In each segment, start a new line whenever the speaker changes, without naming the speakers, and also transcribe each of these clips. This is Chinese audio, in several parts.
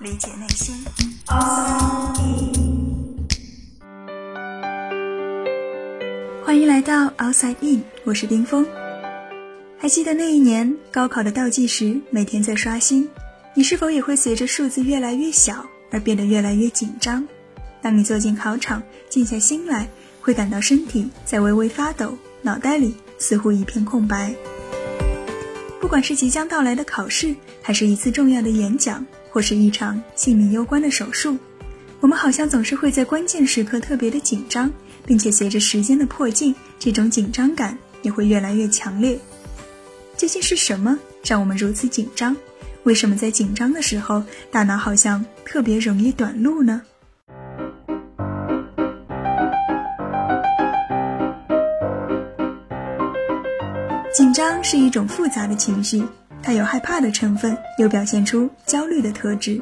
理解内心。欢迎来到 Outside In，我是冰峰。还记得那一年高考的倒计时，每天在刷新，你是否也会随着数字越来越小而变得越来越紧张？当你坐进考场，静下心来，会感到身体在微微发抖，脑袋里似乎一片空白。不管是即将到来的考试，还是一次重要的演讲，或是一场性命攸关的手术，我们好像总是会在关键时刻特别的紧张，并且随着时间的迫近，这种紧张感也会越来越强烈。究竟是什么让我们如此紧张？为什么在紧张的时候，大脑好像特别容易短路呢？紧张是一种复杂的情绪，它有害怕的成分，又表现出焦虑的特质。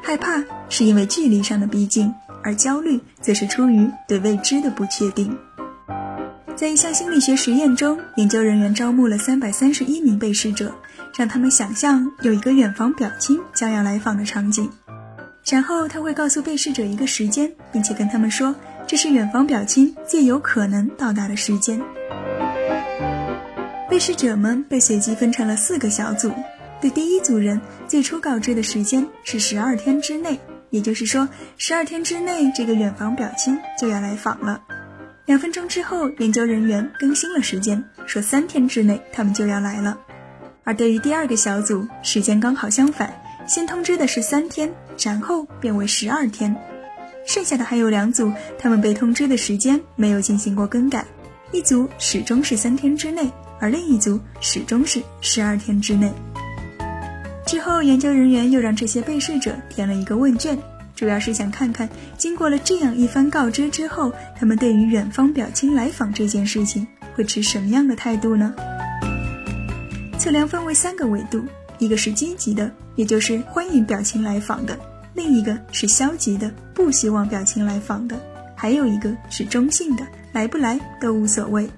害怕是因为距离上的逼近，而焦虑则是出于对未知的不确定。在一项心理学实验中，研究人员招募了三百三十一名被试者，让他们想象有一个远房表亲将要来访的场景，然后他会告诉被试者一个时间，并且跟他们说这是远房表亲最有可能到达的时间。被试者们被随机分成了四个小组，对第一组人最初告知的时间是十二天之内，也就是说，十二天之内这个远房表亲就要来访了。两分钟之后，研究人员更新了时间，说三天之内他们就要来了。而对于第二个小组，时间刚好相反，先通知的是三天，然后变为十二天。剩下的还有两组，他们被通知的时间没有进行过更改，一组始终是三天之内。而另一组始终是十二天之内。之后，研究人员又让这些被试者填了一个问卷，主要是想看看，经过了这样一番告知之后，他们对于远方表亲来访这件事情会持什么样的态度呢？测量分为三个维度，一个是积极的，也就是欢迎表亲来访的；另一个是消极的，不希望表亲来访的；还有一个是中性的，来不来都无所谓。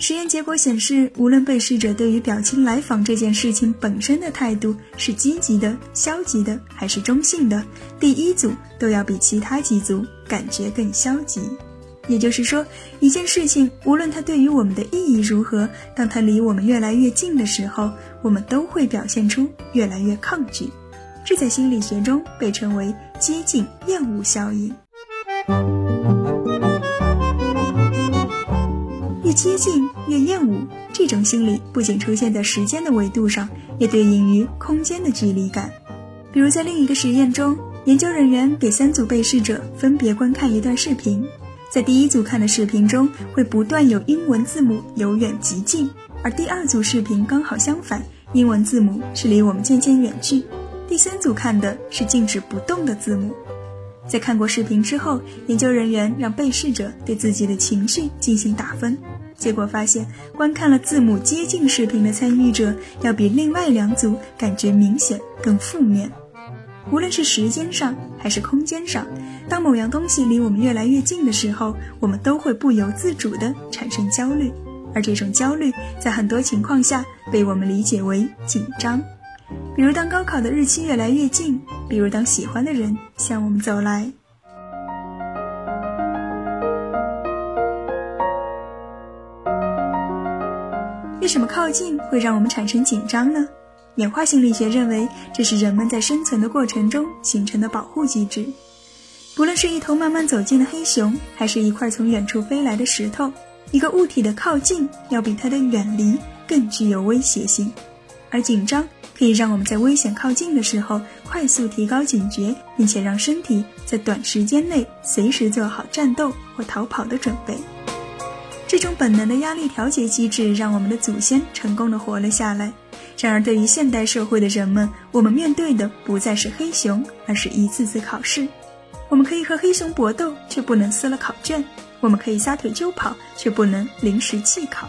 实验结果显示，无论被试者对于表情来访这件事情本身的态度是积极的、消极的还是中性的，第一组都要比其他几组感觉更消极。也就是说，一件事情无论它对于我们的意义如何，当它离我们越来越近的时候，我们都会表现出越来越抗拒。这在心理学中被称为接近厌恶效应。越接近越厌恶，这种心理不仅出现在时间的维度上，也对应于空间的距离感。比如在另一个实验中，研究人员给三组被试者分别观看一段视频，在第一组看的视频中会不断有英文字母由远及近，而第二组视频刚好相反，英文字母是离我们渐渐远去。第三组看的是静止不动的字母。在看过视频之后，研究人员让被试者对自己的情绪进行打分。结果发现，观看了字母接近视频的参与者，要比另外两组感觉明显更负面。无论是时间上还是空间上，当某样东西离我们越来越近的时候，我们都会不由自主地产生焦虑，而这种焦虑在很多情况下被我们理解为紧张。比如当高考的日期越来越近，比如当喜欢的人向我们走来。为什么靠近会让我们产生紧张呢？演化心理学认为，这是人们在生存的过程中形成的保护机制。不论是一头慢慢走近的黑熊，还是一块从远处飞来的石头，一个物体的靠近要比它的远离更具有威胁性。而紧张可以让我们在危险靠近的时候快速提高警觉，并且让身体在短时间内随时做好战斗或逃跑的准备。这种本能的压力调节机制让我们的祖先成功的活了下来。然而，对于现代社会的人们，我们面对的不再是黑熊，而是一次次考试。我们可以和黑熊搏斗，却不能撕了考卷；我们可以撒腿就跑，却不能临时弃考。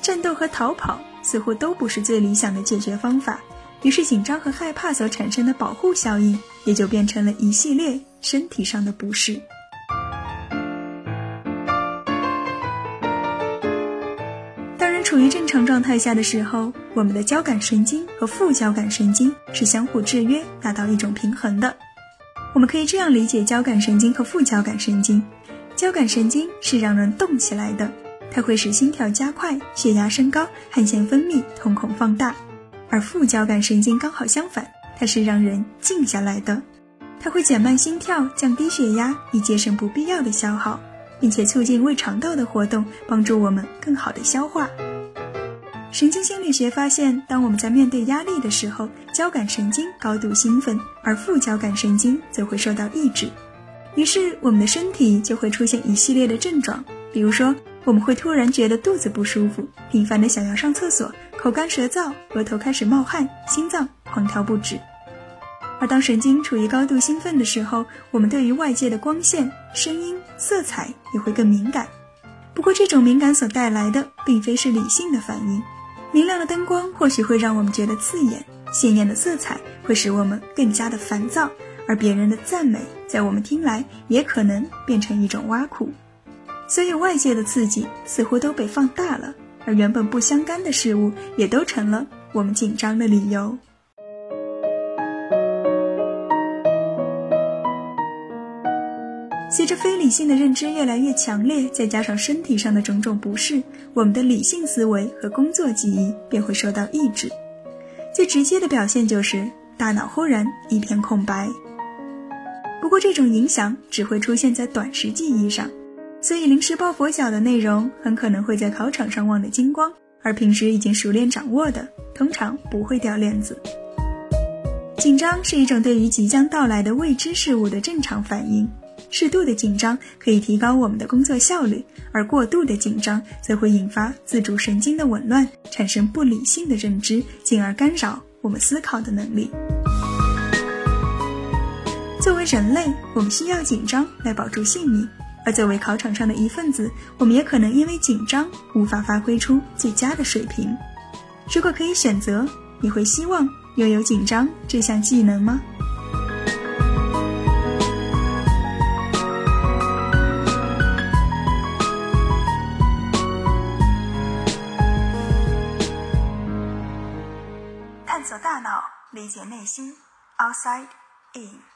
战斗和逃跑似乎都不是最理想的解决方法。于是，紧张和害怕所产生的保护效应，也就变成了一系列身体上的不适。处处于正常状态下的时候，我们的交感神经和副交感神经是相互制约，达到一种平衡的。我们可以这样理解交感神经和副交感神经：交感神经是让人动起来的，它会使心跳加快、血压升高、汗腺分泌、瞳孔放大；而副交感神经刚好相反，它是让人静下来的，它会减慢心跳、降低血压，以节省不必要的消耗。并且促进胃肠道的活动，帮助我们更好的消化。神经心理学发现，当我们在面对压力的时候，交感神经高度兴奋，而副交感神经则会受到抑制，于是我们的身体就会出现一系列的症状，比如说我们会突然觉得肚子不舒服，频繁的想要上厕所，口干舌燥，额头开始冒汗，心脏狂跳不止。而当神经处于高度兴奋的时候，我们对于外界的光线、声音、色彩也会更敏感。不过，这种敏感所带来的并非是理性的反应。明亮的灯光或许会让我们觉得刺眼，鲜艳的色彩会使我们更加的烦躁，而别人的赞美在我们听来也可能变成一种挖苦。所有外界的刺激似乎都被放大了，而原本不相干的事物也都成了我们紧张的理由。随着非理性的认知越来越强烈，再加上身体上的种种不适，我们的理性思维和工作记忆便会受到抑制。最直接的表现就是大脑忽然一片空白。不过这种影响只会出现在短时记忆上，所以临时抱佛脚的内容很可能会在考场上忘得精光，而平时已经熟练掌握的，通常不会掉链子。紧张是一种对于即将到来的未知事物的正常反应。适度的紧张可以提高我们的工作效率，而过度的紧张则会引发自主神经的紊乱，产生不理性的认知，进而干扰我们思考的能力。作为人类，我们需要紧张来保住性命，而作为考场上的一份子，我们也可能因为紧张无法发挥出最佳的水平。如果可以选择，你会希望拥有紧张这项技能吗？探索大脑，理解内心，outside in。